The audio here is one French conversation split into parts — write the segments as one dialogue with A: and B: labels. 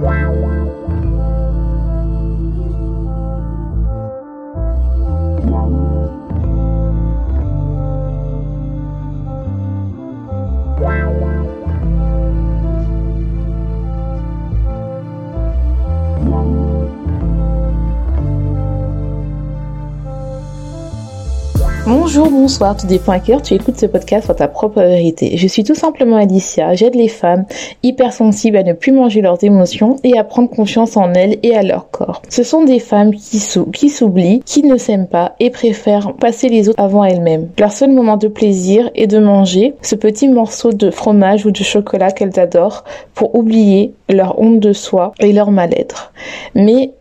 A: Wow. Bonjour, bonsoir, tout dépend à cœur tu écoutes ce podcast sur ta propre vérité. Je suis tout simplement Alicia, j'aide les femmes hypersensibles à ne plus manger leurs émotions et à prendre confiance en elles et à leur corps. Ce sont des femmes qui s'oublient, qui ne s'aiment pas et préfèrent passer les autres avant elles-mêmes. Leur seul moment de plaisir est de manger ce petit morceau de fromage ou de chocolat qu'elles adorent pour oublier leur honte de soi et leur mal-être. Mais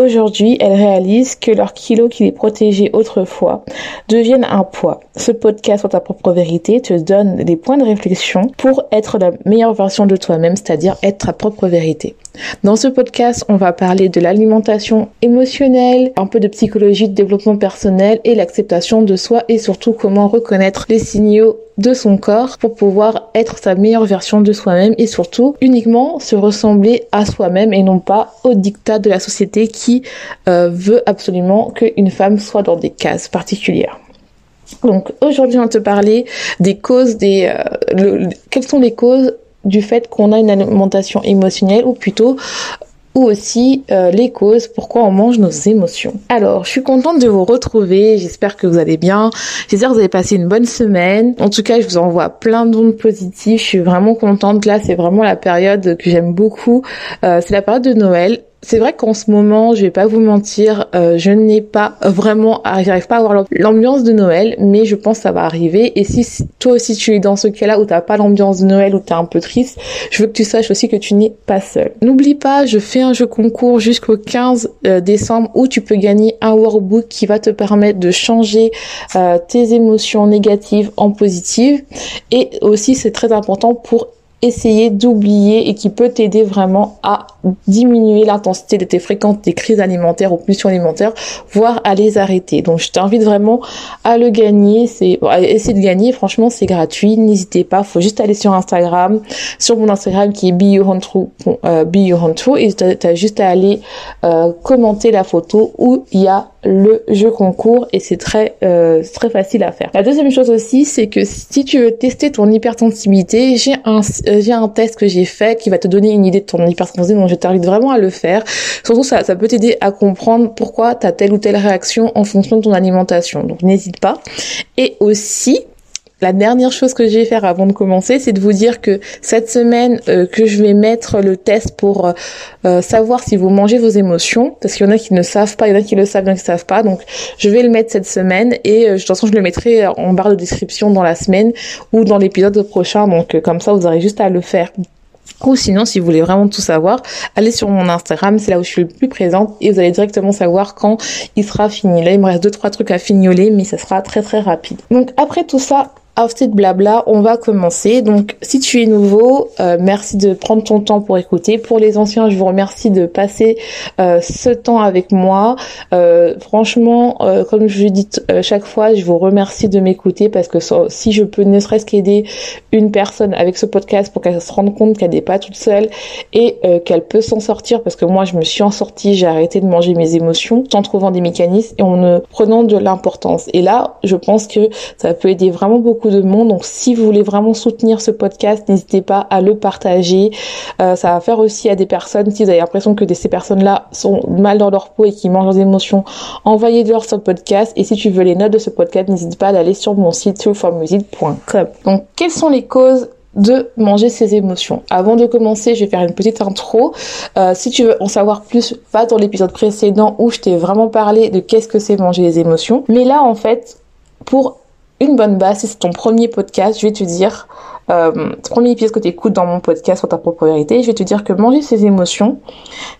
A: Aujourd'hui, elles réalisent que leur kilo qui les protégeait autrefois deviennent un poids. Ce podcast sur ta propre vérité te donne des points de réflexion pour être la meilleure version de toi-même, c'est-à-dire être ta propre vérité. Dans ce podcast, on va parler de l'alimentation émotionnelle, un peu de psychologie, de développement personnel et l'acceptation de soi et surtout comment reconnaître les signaux de son corps pour pouvoir être sa meilleure version de soi-même et surtout uniquement se ressembler à soi-même et non pas au dictat de la société qui euh, veut absolument qu'une femme soit dans des cases particulières. Donc aujourd'hui on va te parler des causes des euh, quelles sont les causes du fait qu'on a une alimentation émotionnelle ou plutôt ou aussi euh, les causes pourquoi on mange nos émotions. Alors, je suis contente de vous retrouver, j'espère que vous allez bien, j'espère que vous avez passé une bonne semaine. En tout cas, je vous envoie plein d'ondes positives, je suis vraiment contente. Là, c'est vraiment la période que j'aime beaucoup. Euh, c'est la période de Noël c'est vrai qu'en ce moment, je vais pas vous mentir, euh, je n'ai pas vraiment, j'arrive pas à avoir l'ambiance de Noël, mais je pense que ça va arriver. Et si toi aussi tu es dans ce cas-là où t'as pas l'ambiance de Noël, où t'es un peu triste, je veux que tu saches aussi que tu n'es pas seul. N'oublie pas, je fais un jeu concours jusqu'au 15 euh, décembre où tu peux gagner un workbook qui va te permettre de changer euh, tes émotions négatives en positives. Et aussi, c'est très important pour essayer d'oublier et qui peut t'aider vraiment à diminuer l'intensité de tes fréquentes des crises alimentaires ou pulsions alimentaires, voire à les arrêter. Donc je t'invite vraiment à le gagner, c'est essayer de gagner, franchement c'est gratuit, n'hésitez pas, faut juste aller sur Instagram, sur mon Instagram qui est Be euh, et tu as juste à aller euh, commenter la photo où il y a le jeu concours et c'est très euh, très facile à faire. La deuxième chose aussi, c'est que si tu veux tester ton hypersensibilité, j'ai un j'ai un test que j'ai fait qui va te donner une idée de ton hypersensibilité, donc je t'invite vraiment à le faire. Surtout ça ça peut t'aider à comprendre pourquoi tu as telle ou telle réaction en fonction de ton alimentation. Donc n'hésite pas. Et aussi la dernière chose que je vais faire avant de commencer, c'est de vous dire que cette semaine euh, que je vais mettre le test pour euh, euh, savoir si vous mangez vos émotions, parce qu'il y en a qui ne savent pas, il y en a qui le savent, il y en a qui ne savent pas. Donc je vais le mettre cette semaine et de toute façon je le mettrai en barre de description dans la semaine ou dans l'épisode prochain. Donc comme ça vous aurez juste à le faire. Ou sinon, si vous voulez vraiment tout savoir, allez sur mon Instagram, c'est là où je suis le plus présente et vous allez directement savoir quand il sera fini. Là, il me reste deux trois trucs à fignoler, mais ça sera très très rapide. Donc après tout ça, de blabla, on va commencer. Donc si tu es nouveau, euh, merci de prendre ton temps pour écouter. Pour les anciens, je vous remercie de passer euh, ce temps avec moi. Euh, franchement, comme je dis chaque fois, je vous remercie de m'écouter parce que si je peux ne serait-ce qu'aider une personne avec ce podcast pour qu'elle se rende compte qu'elle n'est pas toute seule et qu'elle peut s'en sortir parce que moi je me suis en sortie, j'ai arrêté de manger mes émotions en trouvant des mécanismes et en prenant de l'importance. Et là, je pense que ça peut aider vraiment beaucoup de monde. Donc si vous voulez vraiment soutenir ce podcast, n'hésitez pas à le partager. Euh, ça va faire aussi à des personnes, si vous avez l'impression que ces personnes-là sont mal dans leur peau et qui mangent leurs émotions, envoyez-leur ce podcast. Et si tu veux les notes de ce podcast, n'hésite pas à aller sur mon site toolformusic.com. Donc quelles sont les causes de manger ses émotions? Avant de commencer, je vais faire une petite intro. Euh, si tu veux en savoir plus, va dans l'épisode précédent où je t'ai vraiment parlé de qu'est-ce que c'est manger les émotions. Mais là, en fait, pour une bonne base, si c'est ton premier podcast, je vais te dire, euh, premier épisode que tu écoutes dans mon podcast sur ta propre vérité, je vais te dire que manger ses émotions,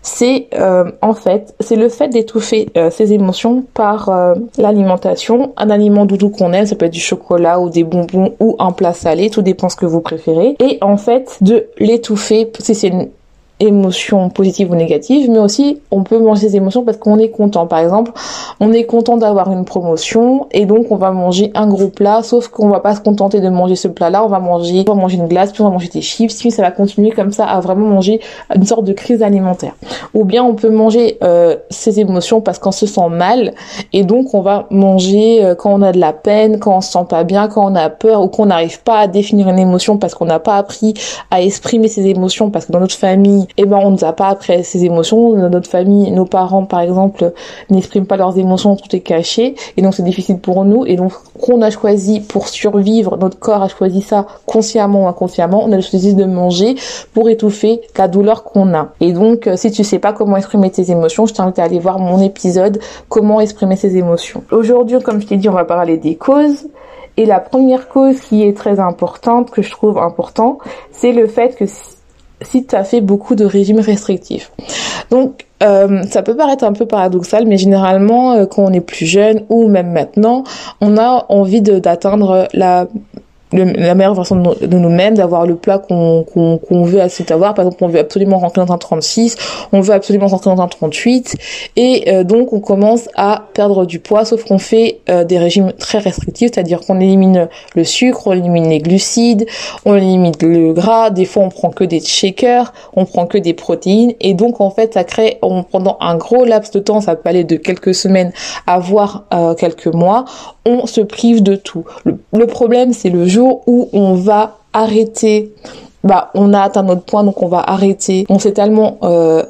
A: c'est euh, en fait, c'est le fait d'étouffer euh, ses émotions par euh, l'alimentation, un aliment doudou qu'on aime, ça peut être du chocolat ou des bonbons ou un plat salé, tout dépend ce que vous préférez, et en fait de l'étouffer, si c'est une émotions positives ou négatives, mais aussi on peut manger des émotions parce qu'on est content. Par exemple, on est content d'avoir une promotion et donc on va manger un gros plat, sauf qu'on va pas se contenter de manger ce plat-là, on va manger, on va manger une glace, puis on va manger des chips, puis ça va continuer comme ça à vraiment manger une sorte de crise alimentaire. Ou bien on peut manger euh, ces émotions parce qu'on se sent mal et donc on va manger euh, quand on a de la peine, quand on se sent pas bien, quand on a peur ou qu'on n'arrive pas à définir une émotion parce qu'on n'a pas appris à exprimer ses émotions parce que dans notre famille eh ben on nous a pas appris ces émotions. Notre famille, nos parents par exemple n'expriment pas leurs émotions, tout est caché et donc c'est difficile pour nous et donc qu'on a choisi pour survivre, notre corps a choisi ça consciemment ou inconsciemment, on a choisi de manger pour étouffer la douleur qu'on a. Et donc euh, si tu sais pas comment exprimer tes émotions, je t'invite à aller voir mon épisode comment exprimer ses émotions. Aujourd'hui, comme je t'ai dit, on va parler des causes. Et la première cause qui est très importante, que je trouve important, c'est le fait que tu as fait beaucoup de régimes restrictifs. Donc, euh, ça peut paraître un peu paradoxal, mais généralement, euh, quand on est plus jeune ou même maintenant, on a envie d'atteindre la la meilleure version de, nous-mêmes, d'avoir le plat qu'on qu'on veut assez avoir. Par exemple, on veut absolument rentrer dans un 36, on veut absolument rentrer dans un 38, et euh, donc on commence à perdre du poids, sauf qu'on fait euh, des régimes très restrictifs, c'est-à-dire qu'on élimine le sucre, on élimine les glucides, on élimine le gras, des fois on prend que des shakers, on prend que des protéines, et donc en fait ça crée, pendant un gros laps de temps, ça peut aller de quelques semaines à voire euh, quelques mois, on se prive de tout. Le, problème, c'est le jour où on va arrêter. Bah, on a atteint notre point, donc on va arrêter. On s'est tellement euh,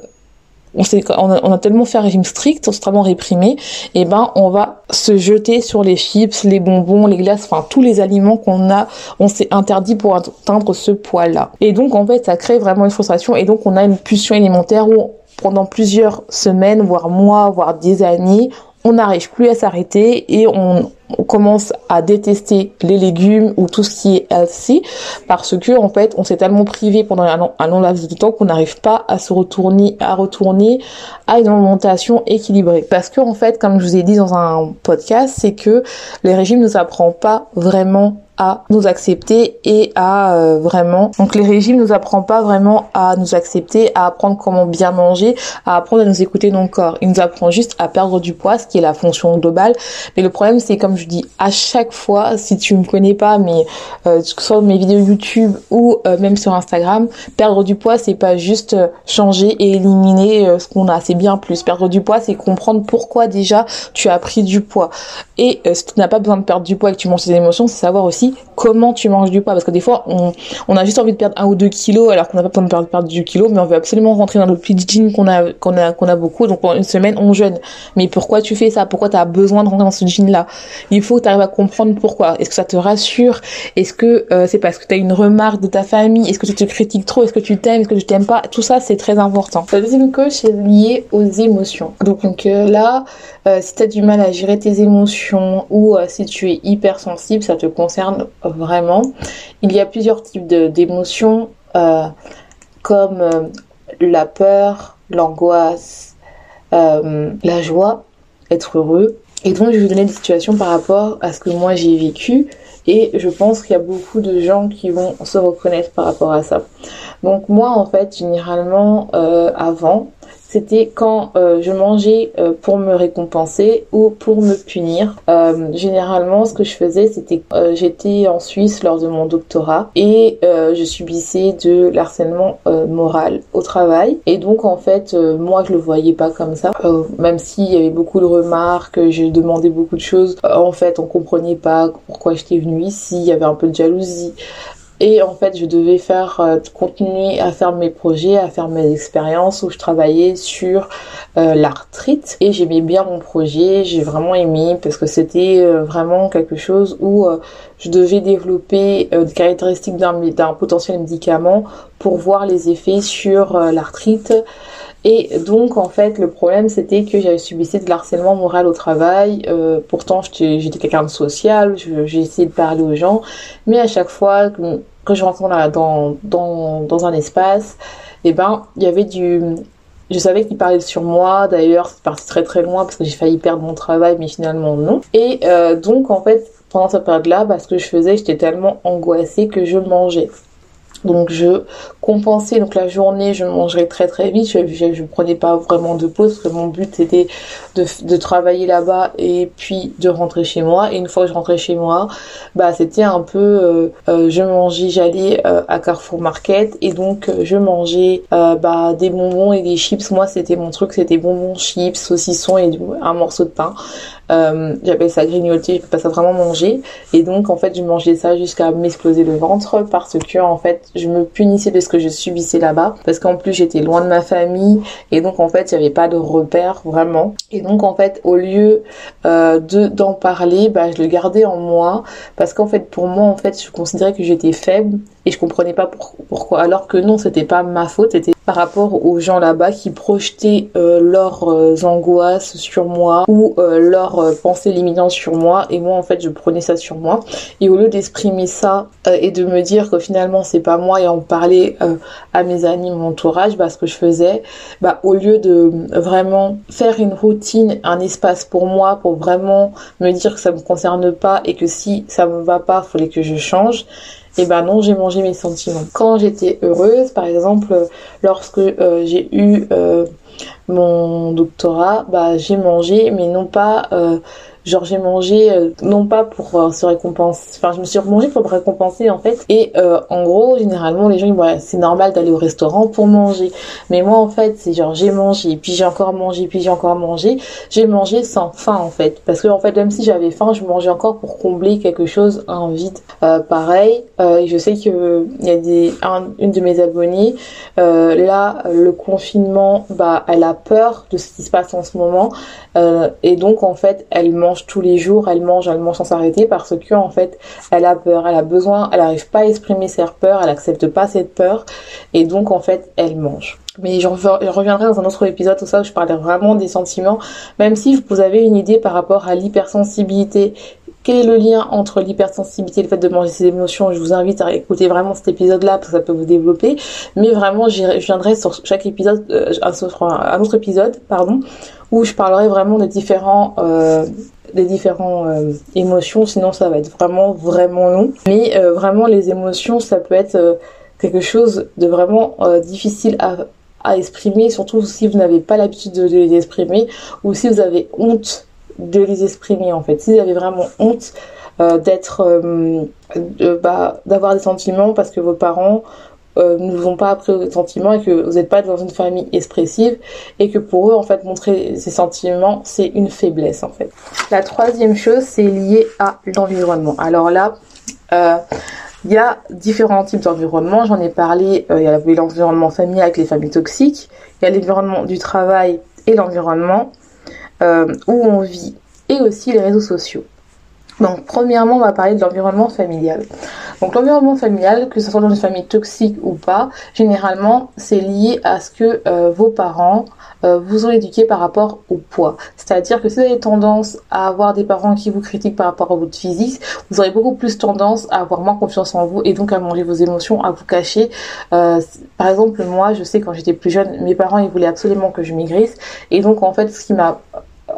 A: on, on, a, tellement fait un régime strict, on s'est tellement réprimé, et ben on va se jeter sur les chips, les bonbons, les glaces, enfin tous les aliments qu'on a, on s'est interdit pour atteindre ce poids-là. Et donc en fait ça crée vraiment une frustration et donc on a une pulsion alimentaire où pendant plusieurs semaines, voire mois, voire des années, on n'arrive plus à s'arrêter et on, commence à détester les légumes ou tout ce qui est healthy parce que en fait on s'est tellement privé pendant un, long, un long laps de temps qu'on n'arrive pas à se retourner à retourner à une alimentation équilibrée. Parce que en fait comme je vous ai dit dans un podcast c'est que les régimes ne nous apprend pas vraiment à nous accepter et à euh, vraiment donc les régimes nous apprend pas vraiment à nous accepter à apprendre comment bien manger à apprendre à nous écouter nos corps. Il nous apprend juste à perdre du poids ce qui est la fonction globale. Mais le problème c'est comme je dis à chaque fois si tu me connais pas mais euh, soit mes vidéos YouTube ou euh, même sur Instagram perdre du poids c'est pas juste euh, changer et éliminer ce qu'on a. C'est bien plus. Perdre du poids c'est comprendre pourquoi déjà tu as pris du poids. Et si tu n'as pas besoin de perdre du poids et que tu manges tes émotions c'est savoir aussi comment tu manges du poids. Parce que des fois, on, a juste envie de perdre un ou deux kilos alors qu'on n'a pas besoin de perdre, du kilo, mais on veut absolument rentrer dans notre petit jean qu'on a, qu'on a, qu'on a beaucoup. Donc pendant une semaine, on jeûne. Mais pourquoi tu fais ça? Pourquoi tu as besoin de rentrer dans ce jean-là? Il faut que tu arrives à comprendre pourquoi. Est-ce que ça te rassure? Est-ce que euh, c'est parce que tu as une remarque de ta famille? Est-ce que tu te critiques trop? Est-ce que tu t'aimes? Est-ce que tu t'aimes pas? Tout ça, c'est très important. La deuxième cause, c'est lié aux émotions. Donc, euh, là, euh, si tu as du mal à gérer tes émotions ou si tu es hypersensible, ça te concerne vraiment. Il y a plusieurs types d'émotions euh, comme euh, la peur, l'angoisse, euh, la joie, être heureux. Et donc je vais vous donner des situations par rapport à ce que moi j'ai vécu et je pense qu'il y a beaucoup de gens qui vont se reconnaître par rapport à ça. Donc moi en fait généralement avant c'était quand euh, je mangeais euh, pour me récompenser ou pour me punir. Euh, généralement, ce que je faisais, c'était j'étais en Suisse lors de mon doctorat et je subissais de l'harcèlement moral au travail. Et donc, en fait, moi, je le voyais pas comme ça. même s'il y avait beaucoup de remarques, je demandais beaucoup de choses. en fait, on comprenait pas pourquoi j'étais venue ici. Il y avait un peu de jalousie. Et en fait, je devais faire euh, continuer à faire mes projets, à faire mes expériences où je travaillais sur euh, l'arthrite et j'aimais bien mon projet, j'ai vraiment aimé parce que c'était euh, vraiment quelque chose où je devais développer des caractéristiques d'un potentiel médicament pour voir les effets sur l'arthrite. Et donc en fait le problème c'était que j'avais subissé de l'harcèlement moral au travail. pourtant j'étais quelqu'un de social, j'ai essayé de parler aux gens, mais à chaque fois quand je rentrais dans, dans, dans, un espace, eh ben, il y avait du, je savais qu'il parlait sur moi, d'ailleurs, c'est parti très très loin parce que j'ai failli perdre mon travail, mais finalement non. Et euh, donc, en fait, pendant cette période-là, bah, ce que je faisais, j'étais tellement angoissée que je mangeais. Donc je compensais donc la journée, je mangerais très très vite, je, je, prenais pas vraiment de pause parce que mon but c'était de, de travailler là-bas et puis de rentrer chez moi. Et une fois que je rentrais chez moi, bah c'était un peu, euh, euh, je mangeais, j'allais euh, à Carrefour Market et donc je mangeais bah des bonbons et des chips. Moi c'était mon truc, c'était bonbons, chips, saucissons et un morceau de pain. Euh, j'appelle ça grignoter, je peux pas ça vraiment manger. Et donc en fait je mangeais ça jusqu'à m'exploser le ventre parce que en fait je me punissais de ce que je subissais là-bas. Parce qu'en plus j'étais loin de ma famille et donc en fait il n'y avait pas de repère vraiment. Et donc en fait au lieu euh, de d'en parler, bah, je le gardais en moi parce qu'en fait pour moi en fait je considérais que j'étais faible et je comprenais pas pourquoi. Alors que non c'était pas ma faute c'était par rapport aux gens là-bas qui projetaient euh, leurs euh, angoisses sur moi ou euh, leurs euh, pensées limitantes sur moi. Et moi en fait je prenais ça sur moi. Et au lieu d'exprimer ça et de me dire que finalement c'est pas moi et en parler à mes amis mon entourage bah ce que je faisais bah au lieu de vraiment faire une routine un espace pour moi pour vraiment me dire que ça me concerne pas et que si ça me va pas fallait que je change et eh ben non, j'ai mangé mes sentiments. Quand j'étais heureuse, par exemple, lorsque euh, j'ai eu euh, mon doctorat, bah j'ai mangé, mais non pas euh, Genre j'ai mangé euh, non pas pour euh, se récompenser, enfin je me suis remangé pour me récompenser en fait. Et euh, en gros généralement les gens ils disent c'est normal d'aller au restaurant pour manger. Mais moi en fait c'est genre j'ai mangé, puis j'ai encore mangé, puis j'ai encore mangé. J'ai mangé sans faim en fait. Parce que en fait même si j'avais faim je mangeais encore pour combler quelque chose, un vide. pareil, je sais que il y a des une de mes abonnées là le confinement bah elle a peur de ce qui se passe en ce moment et donc en fait elle mange tous les jours, elle mange, elle mange sans s'arrêter parce que en fait, elle a peur, elle a besoin, elle n'arrive pas à exprimer ses peurs, elle accepte pas cette peur et donc en fait, elle mange. Mais je reviendrai dans un autre épisode, tout ça, où je parlerai vraiment des sentiments, même si vous avez une idée par rapport à l'hypersensibilité quel est le lien entre l'hypersensibilité et le fait de manger ses émotions? Je vous invite à écouter vraiment cet épisode-là parce que ça peut vous développer. Mais vraiment, je viendrai sur chaque épisode, euh, un, autre épisode, pardon, où je parlerai vraiment des différents euh, des différents euh, émotions, sinon ça va être vraiment vraiment long. Mais euh, vraiment les émotions, ça peut être euh, quelque chose de vraiment difficile à, à exprimer, surtout si vous n'avez pas l'habitude de les exprimer ou si vous avez honte de les exprimer en fait. Si vous avez vraiment honte d'être, bah, d'avoir des sentiments parce que vos parents euh, ne vous ont pas appris aux sentiments et que vous n'êtes pas dans une famille expressive et que pour eux en fait montrer ses sentiments c'est une faiblesse en fait. La troisième chose c'est lié à l'environnement. Alors là euh, il y a différents types d'environnement, j'en ai parlé, euh, il y a l'environnement familial avec les familles toxiques, il y a l'environnement du travail et l'environnement où on vit et aussi les réseaux sociaux. Donc premièrement, on va parler de l'environnement familial. Donc l'environnement familial, que ce soit dans une famille toxique ou pas, généralement c'est lié à ce que euh, vos parents euh, vous ont éduqué par rapport au poids. C'est-à-dire que si vous avez tendance à avoir des parents qui vous critiquent par rapport à votre physique, vous aurez beaucoup plus tendance à avoir moins confiance en vous et donc à manger vos émotions, à vous cacher. Euh, par exemple, moi, je sais quand j'étais plus jeune, mes parents ils voulaient absolument que je maigrisse et donc en fait ce qui m'a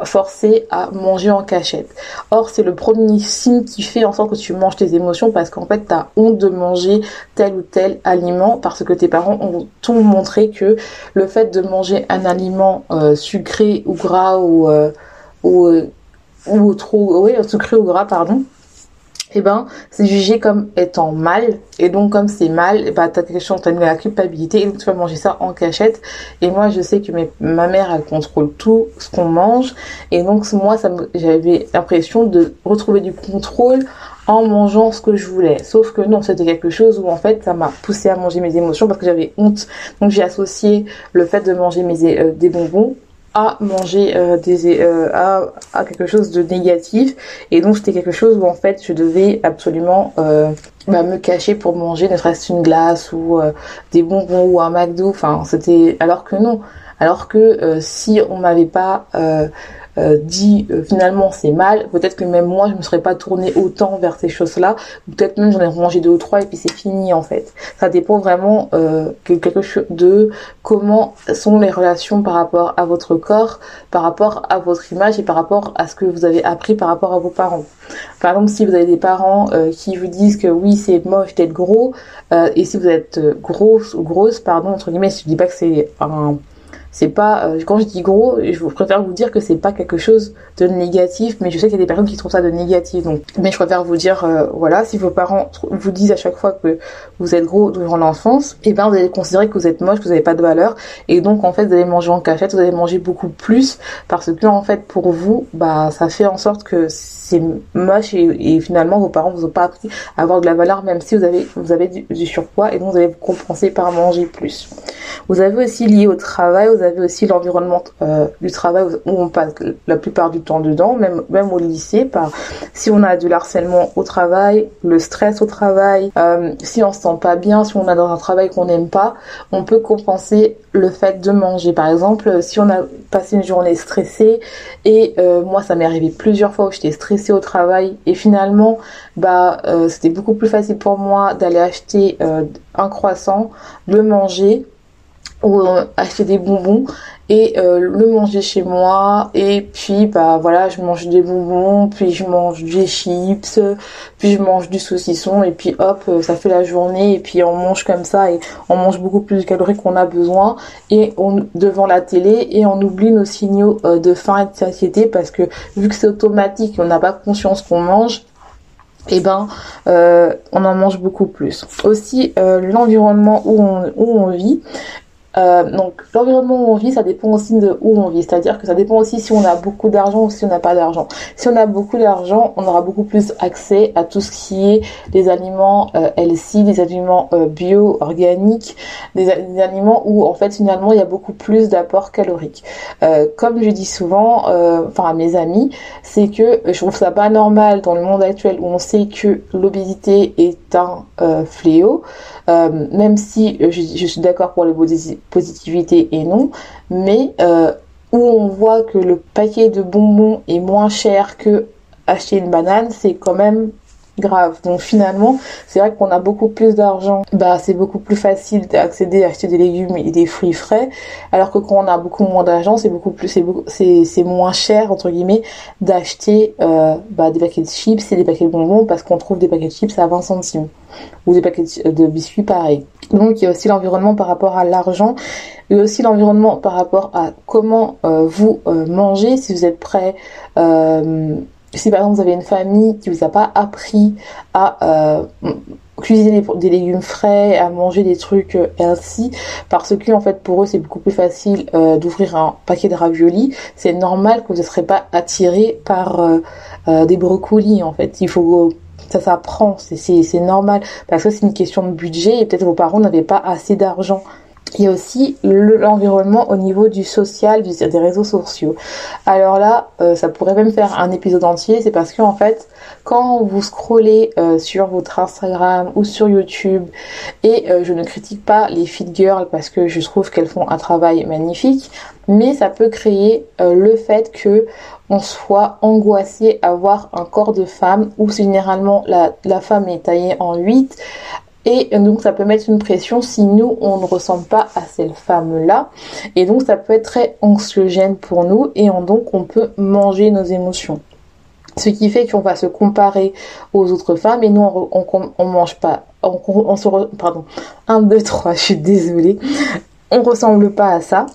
A: forcé à manger en cachette. Or, c'est le premier signe qui fait en sorte que tu manges tes émotions parce qu'en fait, tu as honte de manger tel ou tel aliment parce que tes parents ont t'ont montré que le fait de manger un aliment euh, sucré ou gras ou, euh, ou, euh, ou trop, sucré ou gras, pardon, eh ben, c'est jugé comme étant mal. Et donc, comme c'est mal, ben, t'as quelque t'as la culpabilité, et donc tu vas manger ça en cachette. Et moi, je sais que ma mère, elle contrôle tout ce qu'on mange. Et donc, moi, ça j'avais l'impression de retrouver du contrôle en mangeant ce que je voulais. Sauf que non, c'était quelque chose où en fait ça m'a poussé à manger mes émotions parce que j'avais honte. Donc j'ai associé le fait de manger mes, euh, des bonbons à manger euh, des euh, à, à, quelque chose de négatif. Et donc c'était quelque chose où en fait je devais absolument euh, bah, me cacher pour manger ne serait-ce une glace ou euh, des bonbons ou un McDo. Enfin c'était alors que non. Alors que si on m'avait pas euh, dit euh, finalement c'est mal, peut-être que même moi je me serais pas tournée autant vers ces choses-là, peut-être même j'en ai mangé deux ou trois et puis c'est fini en fait. Ça dépend vraiment euh, quelque chose de comment sont les relations par rapport à votre corps, par rapport à votre image et par rapport à ce que vous avez appris par rapport à vos parents. Par exemple, si vous avez des parents qui vous disent que oui c'est moche d'être gros, et si vous êtes grosse ou grosse, pardon entre guillemets, je dis pas que c'est un c'est pas euh, quand je dis gros je préfère vous dire que c'est pas quelque chose de négatif mais je sais qu'il y a des personnes qui trouvent ça de négatif donc. Mais je préfère vous dire euh, voilà si vos parents vous disent à chaque fois que vous êtes gros durant l'enfance et eh ben vous allez considérer que vous êtes moche que vous n'avez pas de valeur et donc en fait vous allez manger en cachette vous allez manger beaucoup plus parce que en fait pour vous bah ça fait en sorte que c'est moche et, finalement vos parents vous ont pas appris à avoir de la valeur même si vous avez vous avez du, surpoids et donc vous allez vous compenser par manger plus. Vous avez aussi lié au travail vous avez aussi l'environnement euh, du travail où on passe la plupart du temps dedans, même, même au lycée. Par, si on a du harcèlement au travail, le stress au travail, euh, si on se sent pas bien, si on a dans un travail qu'on n'aime pas, on peut compenser le fait de manger. Par exemple, si on a passé une journée stressée et euh, moi ça m'est arrivé plusieurs fois où j'étais stressée au travail et finalement bah c'était beaucoup plus facile pour moi d'aller acheter un croissant, le manger ou euh, acheter des bonbons et euh, le manger chez moi et puis bah voilà je mange des bonbons puis je mange des chips puis je mange du saucisson et puis hop euh, ça fait la journée et puis on mange comme ça et on mange beaucoup plus de calories qu'on a besoin et on devant la télé et on oublie nos signaux de faim et de satiété parce que vu que c'est automatique on n'a pas conscience qu'on mange et eh ben on en mange beaucoup plus. Aussi l'environnement où on, où on vit, euh, donc l'environnement où on vit, ça dépend aussi de où on vit. C'est-à-dire que ça dépend aussi si on a beaucoup d'argent ou si on n'a pas d'argent. Si on a beaucoup d'argent, on aura beaucoup plus accès à tout ce qui est des aliments euh, LC, des aliments euh, bio, organiques, des, aliments où en fait finalement il y a beaucoup plus d'apports caloriques. Euh, comme je dis souvent, enfin à mes amis, c'est que je trouve ça pas normal dans le monde actuel où on sait que l'obésité est un fléau. Euh, même si euh, je, suis d'accord pour les positivités et non, mais euh, où on voit que le paquet de bonbons est moins cher que acheter une banane, c'est quand même grave. Donc finalement, c'est vrai qu'on a beaucoup plus d'argent, bah c'est beaucoup plus facile d'accéder à acheter des légumes et des fruits frais, alors que quand on a beaucoup moins d'argent, c'est beaucoup plus c'est c'est moins cher entre guillemets d'acheter euh, bah, des paquets de chips et des paquets de bonbons parce qu'on trouve des paquets de chips à 20 centimes ou des paquets de biscuits pareil. Donc il y a aussi l'environnement par rapport à l'argent, a aussi l'environnement par rapport à comment euh, vous euh, mangez, si vous êtes prêt euh, si par exemple vous avez une famille qui vous a pas appris à euh, cuisiner des légumes frais, à manger des trucs euh, ainsi, parce que en fait pour eux c'est beaucoup plus facile euh, d'ouvrir un paquet de raviolis, c'est normal que vous ne serez pas attiré par des brocolis en fait. Il faut ça s'apprend, c'est normal. Parce que c'est une question de budget et peut-être vos parents n'avaient pas assez d'argent il y a aussi l'environnement au niveau du social, des réseaux sociaux. Alors là, euh, ça pourrait même faire un épisode entier, c'est parce que en fait, quand vous scrollez euh, sur votre Instagram ou sur YouTube, et euh, je ne critique pas les fit girls parce que je trouve qu'elles font un travail magnifique, mais ça peut créer le fait que on soit angoissé à voir un corps de femme où généralement la, la femme est taillée en 8 et donc ça peut mettre une pression si nous on ne ressemble pas à cette femme là et donc ça peut être très anxiogène pour nous et donc on peut manger nos émotions. Ce qui fait qu'on va se comparer aux autres femmes et nous on, on, mange pas. On, on se pardon. 1 2 3 je suis désolée. On ressemble pas à ça.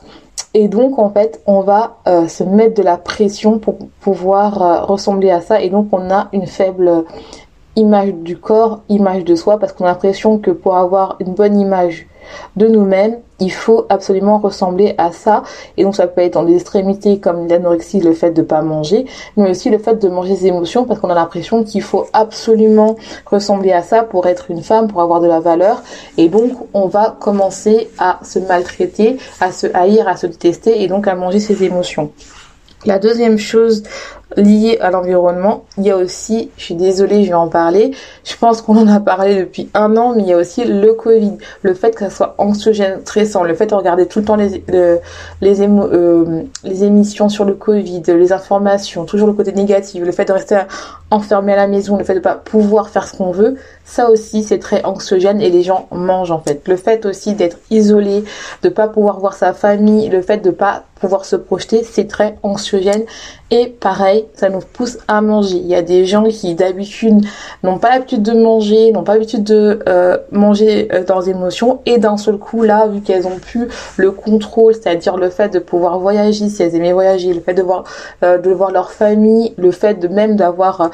A: Et donc en fait on va euh, se mettre de la pression pour pouvoir euh, ressembler à ça. Et donc on a une faible image du corps, image de soi, parce qu'on a l'impression que pour avoir une bonne image de nous-mêmes, il faut absolument ressembler à ça. Et donc ça peut être dans des extrémités comme l'anorexie, le fait de pas manger, mais aussi le fait de manger ses émotions, parce qu'on a l'impression qu'il faut absolument ressembler à ça pour être une femme, pour avoir de la valeur. Et donc on va commencer à se maltraiter, à se haïr, à se détester, et donc à manger ses émotions. La deuxième chose lié à l'environnement, il y a aussi, je suis désolée, je vais en parler, je pense qu'on en a parlé depuis un an, mais il y a aussi le Covid, le fait que ça soit anxiogène, stressant, le fait de regarder tout le temps les, euh, les émissions sur le Covid, les informations, toujours le côté négatif, le fait de rester enfermé à la maison, le fait de pas pouvoir faire ce qu'on veut, ça aussi c'est très anxiogène et les gens mangent en fait. Le fait aussi d'être isolé, de pas pouvoir voir sa famille, le fait de pas pouvoir se projeter, c'est très anxiogène. Et pareil, ça nous pousse à manger. Il y a des gens qui d'habitude n'ont pas l'habitude de manger, n'ont pas l'habitude de euh, manger euh, leurs émotions et d'un seul coup là, vu qu'elles ont pu le contrôle, c'est-à-dire le fait de pouvoir voyager si elles aimaient voyager, le fait de voir euh, de voir leur famille, le fait de même d'avoir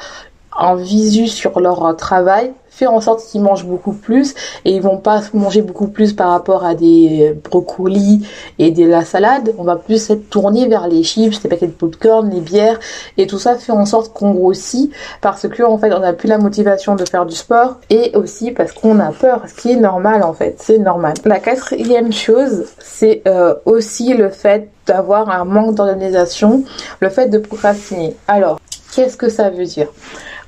A: en visu sur leur travail fait en sorte qu'ils mangent beaucoup plus et ils vont pas manger beaucoup plus par rapport à des brocolis et de la salade. On va plus être tourné vers les chips, les paquets de popcorn, les bières et tout ça fait en sorte qu'on grossit parce que en fait on n'a plus la motivation de faire du sport et aussi parce qu'on a peur, ce qui est normal en fait, c'est normal. La quatrième chose, c'est euh, aussi le fait d'avoir un manque d'organisation, le fait de procrastiner. Alors, qu'est-ce que ça veut dire?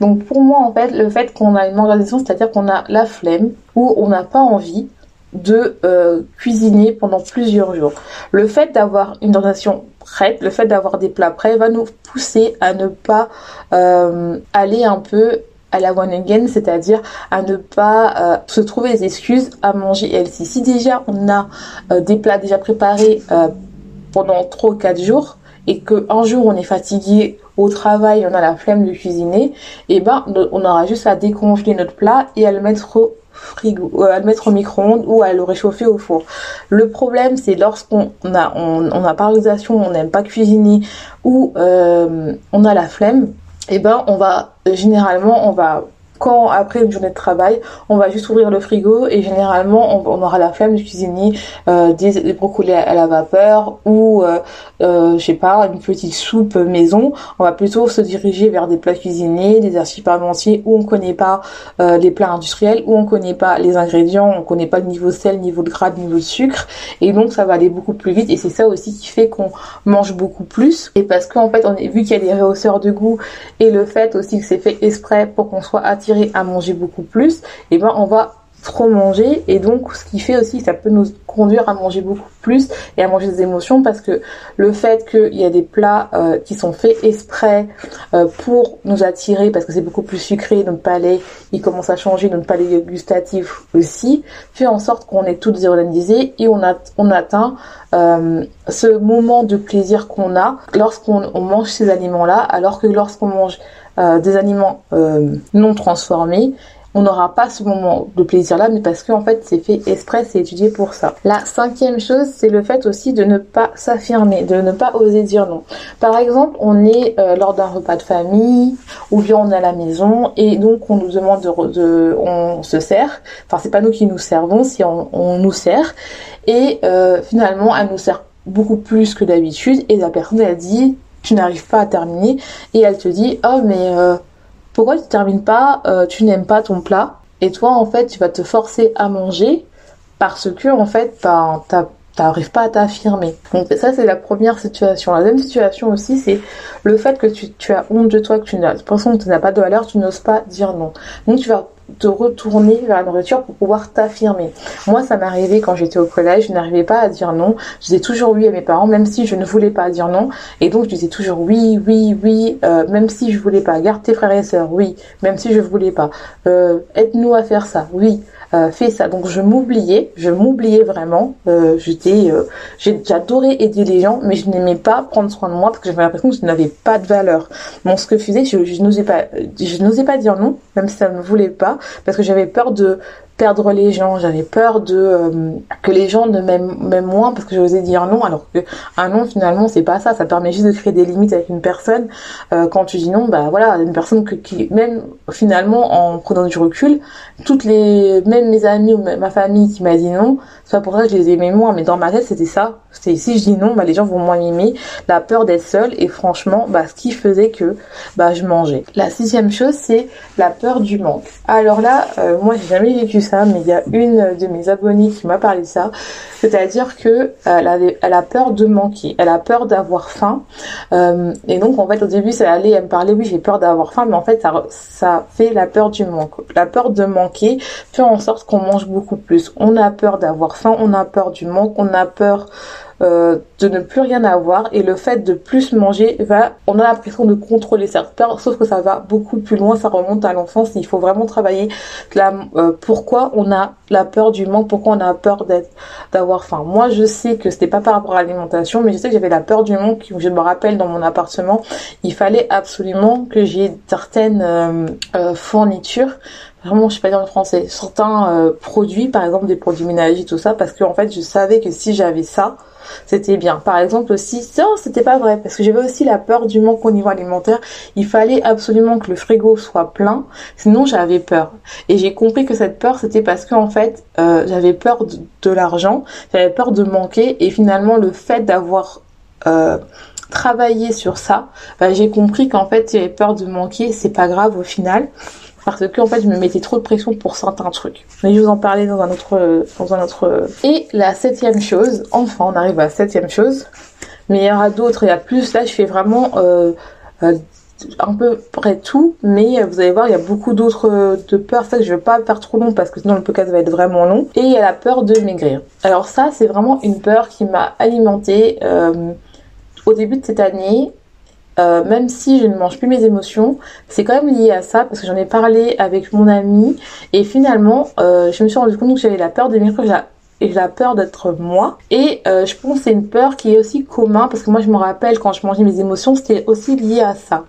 A: Donc pour moi, en fait, le fait qu'on a une organisation, c'est-à-dire qu'on a la flemme ou on n'a pas envie de euh, cuisiner pendant plusieurs jours. Le fait d'avoir une organisation prête, le fait d'avoir des plats prêts va nous pousser à ne pas euh, aller un peu à la one again, c'est-à-dire à ne pas euh, se trouver des excuses à manger healthy. Si déjà on a des plats déjà préparés pendant 3 ou 4 jours et qu'un jour on est fatigué au travail, on a la flemme de cuisiner, et eh ben on aura juste à décongeler notre plat et à le mettre au frigo, euh, à le mettre au micro-ondes ou à le réchauffer au four. Le problème c'est lorsqu'on a on, on a pas on n'aime pas cuisiner ou euh, on a la flemme, et eh ben on va généralement on va quand après une journée de travail, on va juste ouvrir le frigo et généralement on, aura la flemme de cuisiner euh, des, brocolis à, la vapeur ou euh, euh, je sais pas une petite soupe maison. On va plutôt se diriger vers des plats cuisinés, des archives parmentiers où on connaît pas les plats industriels, où on connaît pas les ingrédients, on connaît pas le niveau sel, niveau de gras, niveau de sucre et donc ça va aller beaucoup plus vite et c'est ça aussi qui fait qu'on mange beaucoup plus et parce qu'en fait on est vu qu'il y a des rehausseurs de goût et le fait aussi que c'est fait exprès pour qu'on soit attiré à manger beaucoup plus, et eh ben on va trop manger. Et donc ce qui fait aussi ça peut nous conduire à manger beaucoup plus et à manger des émotions parce que le fait qu'il y a des plats euh, qui sont faits exprès euh, pour nous attirer parce que c'est beaucoup plus sucré notre palais il commence à changer notre palais gustatif aussi fait en sorte qu'on est toutes organisées et on, a, on atteint euh, ce moment de plaisir qu'on a lorsqu'on mange ces aliments là alors que lorsqu'on mange euh, des aliments euh, non transformés, on n'aura pas ce moment de plaisir là, mais parce qu'en fait c'est fait exprès, c'est étudié pour ça. La cinquième chose, c'est le fait aussi de ne pas s'affirmer, de ne pas oser dire non. Par exemple, on est euh, lors d'un repas de famille, ou bien on est à la maison, et donc on nous demande de, on se sert. Enfin, c'est pas nous qui nous servons, si on, nous sert, et finalement, elle nous sert beaucoup plus que d'habitude, et la personne elle dit tu n'arrives pas à terminer et elle te dit oh mais euh, pourquoi tu termines pas euh, tu n'aimes pas ton plat? Et toi en fait tu vas te forcer à manger parce que en fait ben, t'arrives pas à t'affirmer. Donc ça c'est la première situation. La deuxième situation aussi c'est le fait que tu, as honte de toi, que tu n'as que tu n'as pas de valeur, tu n'oses pas dire non. Donc tu vas te retourner vers la nourriture pour pouvoir t'affirmer. Moi, ça arrivé quand j'étais au collège, je n'arrivais pas à dire non. Je disais toujours oui à mes parents, même si je ne voulais pas dire non. Et donc, je disais toujours oui, oui, oui, euh, même si je voulais pas. Garde tes frères et sœurs, oui, même si je voulais pas. Euh, aide-nous à faire ça, oui. Euh, fait ça. Donc je m'oubliais, je m'oubliais vraiment. Euh, j'étais, euh, j'adorais aider les gens, mais je n'aimais pas prendre soin de moi parce que j'avais l'impression que je n'avais pas de valeur. Bon, ce que je faisais, je, je n'osais pas, je n'osais pas dire non, même si ça ne voulait pas, parce que j'avais peur de perdre les gens, j'avais peur de euh, que les gens ne m'aiment moins parce que j'osais dire non, alors que un non finalement c'est pas ça, ça permet juste de créer des limites avec une personne. Euh, quand tu dis non, bah voilà, une personne que, qui même finalement en prenant du recul, toutes les même mes amis ou ma famille qui m'a dit non, c'est pas pour ça que je les aimais moins, mais dans ma tête c'était ça. C'était si je dis non, bah les gens vont moins m'aimer, la peur d'être seule et franchement, bah ce qui faisait que bah je mangeais. La sixième chose c'est la peur du manque. Alors là, euh, moi j'ai jamais vécu mais il y a une de mes abonnées qui m'a parlé ça. C'est-à-dire que elle, a peur de manquer, elle a peur d'avoir faim. Euh, et donc en fait au début ça allait, me parlait oui j'ai peur d'avoir faim, mais en fait ça fait la peur du manque. La peur de manquer fait en sorte qu'on mange beaucoup plus. On a peur d'avoir faim, on a peur du manque, on a peur euh, de ne plus rien avoir et le fait de plus manger va on a l'impression de contrôler cette peur sauf que ça va beaucoup plus loin ça remonte à l'enfance il faut vraiment travailler euh, pourquoi on a la peur du manque pourquoi on a peur d'être d'avoir faim. Moi je sais que c'était pas par rapport à l'alimentation mais je sais que j'avais la peur du manque je me rappelle dans mon appartement il fallait absolument que j'ai certaines euh, fournitures. Vraiment je sais pas dire en français. Certains produits par exemple des produits ménagers tout ça parce que en fait je savais que si j'avais ça c'était bien. Par exemple aussi, non, c'était pas vrai parce que j'avais aussi la peur du manque au niveau alimentaire. Il fallait absolument que le frigo soit plein, sinon j'avais peur. Et j'ai compris que cette peur, c'était parce que en fait, euh, j'avais peur de, l'argent, j'avais peur de manquer, et finalement le fait d'avoir euh, travaillé sur ça, bah, j'ai compris qu'en fait, j'avais peur de manquer, c'est pas grave au final parce que en fait je me mettais trop de pression pour certains trucs. Mais je vous en parlais dans un autre dans un autre et la septième chose, enfin on arrive à la septième chose, mais il y aura d'autres, il y a plus là je fais vraiment euh, euh, un peu près tout, mais vous allez voir, il y a beaucoup d'autres de peurs. Ça, je vais pas faire trop long parce que sinon le podcast va être vraiment long. Et il y a la peur de maigrir. Alors ça, c'est vraiment une peur qui m'a alimentée euh, au début de cette année. Euh, même si je ne mange plus mes émotions, c'est quand même lié à ça parce que j'en ai parlé avec mon ami et finalement euh, je me suis rendu compte que j'avais la peur de maigrir et la peur d'être moi. Et euh, je pense que c'est une peur qui est aussi commun parce que moi je me rappelle quand je mangeais mes émotions, c'était aussi lié à ça.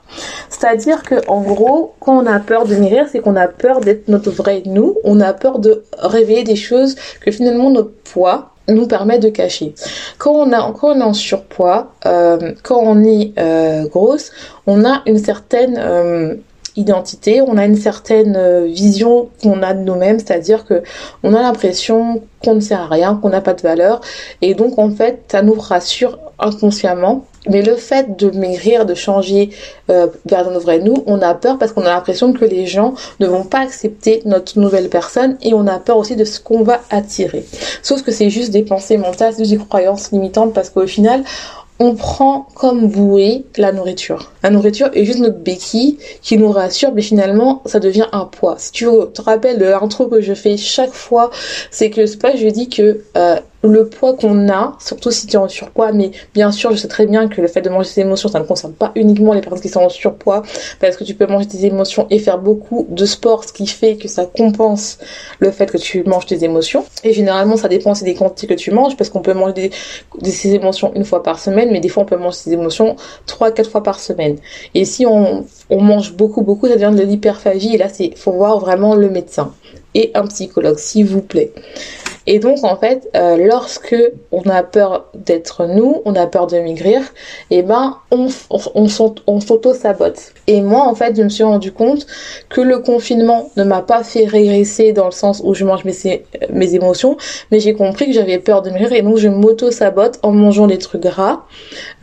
A: C'est-à-dire que en gros, quand on a peur de maigrir, c'est qu'on a peur d'être notre vrai nous, on a peur de réveiller des choses que finalement notre poids nous permet de cacher. Quand on, est en surpoids, euh, quand on est euh, grosse, on a une certaine euh, identité, on a une certaine vision qu'on a de nous-mêmes, c'est-à-dire que on a l'impression qu'on ne sert à rien, qu'on n'a pas de valeur, et donc en fait, ça nous rassure inconsciemment mais le fait de maigrir, de changer euh, vers notre vrai nous, on a peur parce qu'on a l'impression que les gens ne vont pas accepter notre nouvelle personne et on a peur aussi de ce qu'on va attirer. Sauf que c'est juste des pensées mentales, juste des croyances limitantes parce qu'au final, on prend comme bouée la nourriture. La nourriture est juste notre béquille qui nous rassure, mais finalement, ça devient un poids. Si tu te rappelles de l'intro que je fais chaque fois, c'est que c'est pas je dis que euh, le poids qu'on a, surtout si tu es en surpoids, mais bien sûr, je sais très bien que le fait de manger ses émotions, ça ne concerne pas uniquement les personnes qui sont en surpoids, parce que tu peux manger tes émotions et faire beaucoup de sport, ce qui fait que ça compense le fait que tu manges tes émotions. Et généralement, ça dépend aussi des quantités que tu manges, parce qu'on peut manger des, des, émotions une fois par semaine, mais des fois, on peut manger ses émotions trois, quatre fois par semaine. Et si on, on mange beaucoup, beaucoup, ça devient de l'hyperphagie, et là, c'est, faut voir vraiment le médecin et un psychologue, s'il vous plaît. Et donc en fait, euh, lorsque on a peur d'être nous, on a peur de maigrir, et eh ben on, on, s'auto-sabote. Et moi en fait, je me suis rendu compte que le confinement ne m'a pas fait régresser dans le sens où je mange mes, mes émotions, mais j'ai compris que j'avais peur de maigrir et donc je m'auto-sabote en mangeant des trucs gras.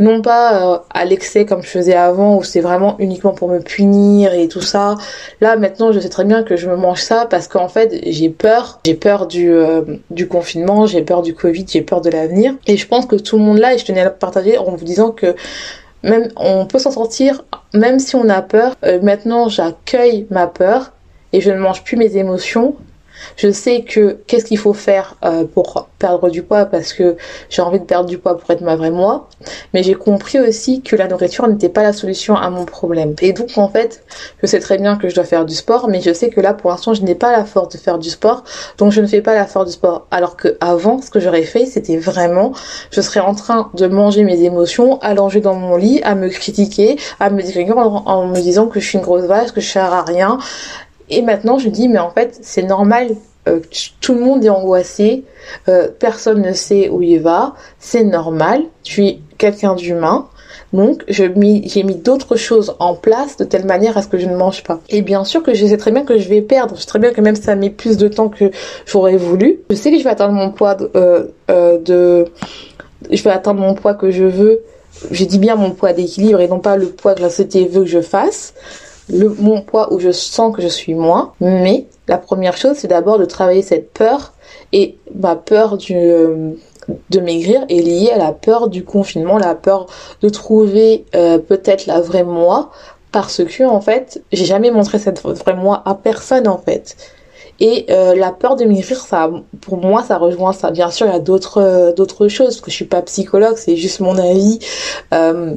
A: Non pas euh, à l'excès comme je faisais avant où c'est vraiment uniquement pour me punir et tout ça. Là maintenant je sais très bien que je me mange ça parce qu'en fait j'ai peur. J'ai peur du... Euh, du confinement, j'ai peur du Covid, j'ai peur de l'avenir. Et je pense que tout le monde là, et je tenais à partager en vous disant que même on peut s'en sortir même si on a peur. Euh, maintenant, j'accueille ma peur et je ne mange plus mes émotions je sais que qu'est-ce qu'il faut faire euh, pour perdre du poids parce que j'ai envie de perdre du poids pour être ma vraie moi. Mais j'ai compris aussi que la nourriture n'était pas la solution à mon problème. Et donc en fait, je sais très bien que je dois faire du sport, mais je sais que là pour l'instant je n'ai pas la force de faire du sport, donc je ne fais pas la force du sport. Alors que avant, ce que j'aurais fait, c'était vraiment, je serais en train de manger mes émotions, allongée dans mon lit, à me critiquer, à me dire en, me disant que je suis une grosse vache, que je sers à rien, et maintenant, je dis, mais en fait, c'est normal. Euh, tout le monde est angoissé, euh, personne ne sait où il va, c'est normal, tu es quelqu'un d'humain, donc j'ai mis, mis d'autres choses en place de telle manière à ce que je ne mange pas. Et bien sûr que je sais très bien que je vais perdre, je sais très bien que même ça met plus de temps que j'aurais voulu. Je sais que je vais atteindre mon poids de, euh, de... Je vais atteindre mon poids que je veux. Je dis bien mon poids d'équilibre et non pas le poids que la société veut que je fasse. Le, mon poids où je sens que je suis moins. Mais la première chose, c'est d'abord de travailler cette peur et ma peur du, euh, de maigrir est liée à la peur du confinement, la peur de trouver euh, peut-être la vraie moi parce que en fait, j'ai jamais montré cette vraie moi à personne en fait. Et euh, la peur de maigrir, ça, pour moi, ça rejoint ça. Bien sûr, il y a d'autres d'autres choses parce que je suis pas psychologue, c'est juste mon avis. Euh,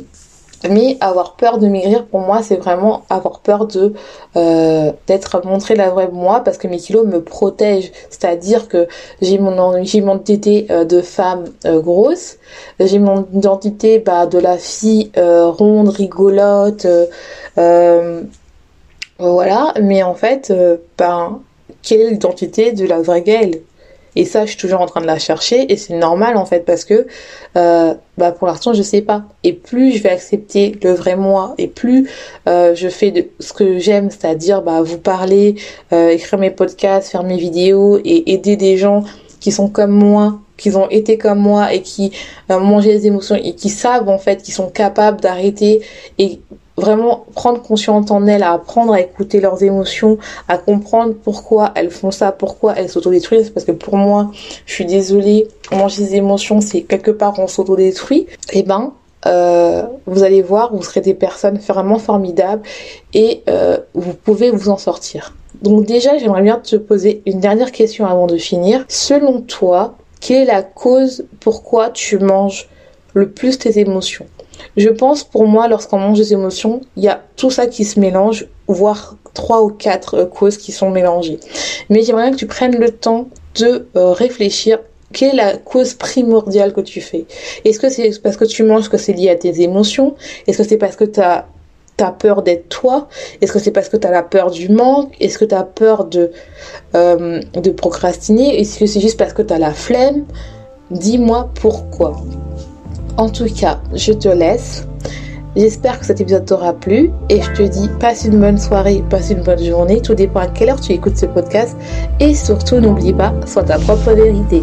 A: mais avoir peur de maigrir, pour moi, c'est vraiment avoir peur de euh, d'être montré la vraie moi parce que mes kilos me protègent. C'est-à-dire que j'ai mon j'ai mon identité euh, de femme euh, grosse, j'ai mon identité bah, de la fille ronde, rigolote, voilà. Mais en fait, ben quelle est l'identité de la vraie Gaëlle? Et ça, je suis toujours en train de la chercher et c'est normal en fait parce que euh, bah pour l'instant, je sais pas. Et plus je vais accepter le vrai moi et plus euh, je fais de ce que j'aime, c'est-à-dire bah vous parler, euh, écrire mes podcasts, faire mes vidéos et aider des gens qui sont comme moi qui ont été comme moi et qui euh, mangent les émotions et qui savent en fait qu'ils sont capables d'arrêter et vraiment prendre conscience en elles, à apprendre à écouter leurs émotions, à comprendre pourquoi elles font ça, pourquoi elles s'autodétruisent. Parce que pour moi, je suis désolée, manger des émotions, c'est quelque part on s'autodétruit. Et eh ben, euh, vous allez voir, vous serez des personnes vraiment formidables et euh, vous pouvez vous en sortir. Donc déjà, j'aimerais bien te poser une dernière question avant de finir. Selon toi, quelle est la cause pourquoi tu manges le plus tes émotions? Je pense pour moi, lorsqu'on mange des émotions, il y a tout ça qui se mélange, voire trois ou quatre euh, causes qui sont mélangées. Mais j'aimerais que tu prennes le temps de euh, réfléchir. Quelle est la cause primordiale que tu fais? Est-ce que c'est parce que tu manges que c'est lié à tes émotions? Est-ce que c'est parce que tu as, peur d'être toi? Est-ce que c'est parce que tu as la peur du manque? Est-ce que tu as peur de, euh, de procrastiner? Est-ce que c'est juste parce que tu as la flemme? Dis-moi pourquoi. En tout cas, je te laisse. J'espère que cet épisode t'aura plu et je te dis passe une bonne soirée, passe une bonne journée. Tout dépend à quelle heure tu écoutes ce podcast et surtout n'oublie pas, sois ta propre vérité.